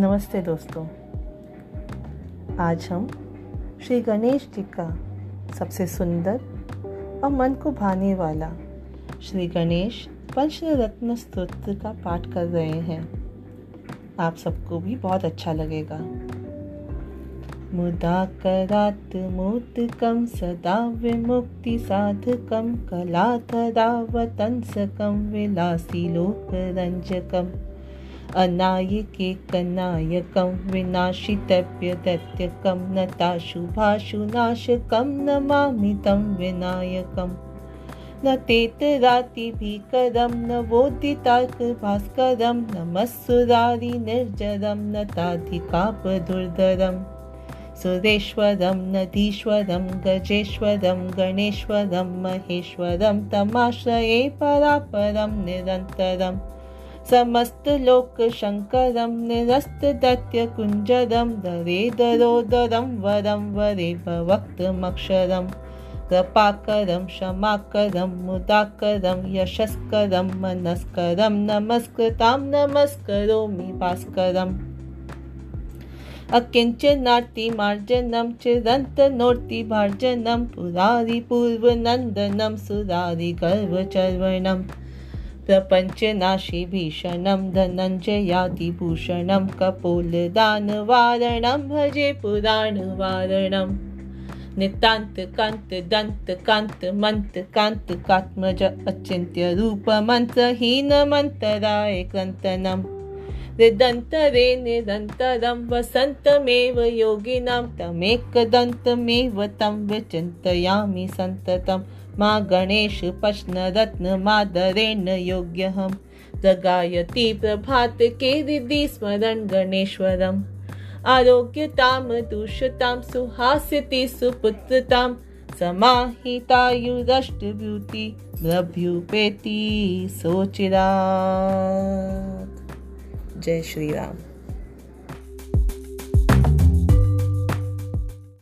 नमस्ते दोस्तों। आज हम श्री गणेश जी का सबसे सुंदर और मन को भाने वाला श्री गणेश पंचरत्न स्तोत्र का पाठ कर रहे हैं। आप सबको भी बहुत अच्छा लगेगा। मुदाकरात् मोदकं सदा विमुक्तिसाधकं कलातरावतंसकं विलासिलोकरञ्जकम् अनायके कनायकं विनाशितव्यदत्यकं नताशुभाशुनाशकं नमामि तं विनायकम् न तेतरातिभीकरं न वोदितार्कभास्करं नमस्सुरारिनिर्जरं न ताधिकापदुर्धरम् सुरेश्वरं, नदीश्वरं, गजेश्वरं, गणेश्वरं, महेश्वरं, तमाश्रये परापरं निरन्तरं समस्तलोकशङ्करं निरस्तदत्यकुञ्जरं दरेदरोदरं, वरं वरे भवक्तमक्षरं कृपाकरं, क्षमाकरं, मुदाकरं, यशस्करं, मनस्करं, नमस्कृतां, नमस्करोमि भास्करम्। अकिञ्चनार्तिमार्जनं चिरन्तनोर्तिभार्जनं पुरारिपूर्वनन्दनं सुरारिगर्वचर्वणं प्रपञ्चनाशिभीषणं धनञ्जयादिभूषणं कपोलदानवारणं भजे पुराणवारणम् नितान्तकान्तदन्तकान्तमन्तकान्तकात्मज अचिन्त्यरूपमन्त्रहीनमन्तराय क्रन्तनम् हृदन्तरे निरन्तरं वसन्तमेव योगिनां, तमेकदन्तमेव तं विचिन्तयामि सन्ततं। मा गणेश पश्नरत्नमादरेण योग्यहं। जगायति प्रभातके हृदि स्मरन् गणेश्वरम्। आरोग्यतां दूषतां सुहास्यति सुपुत्रतां। समाहितायुरष्टभ्यूति लभ्युपेति सोचिरा। जय श्री राम।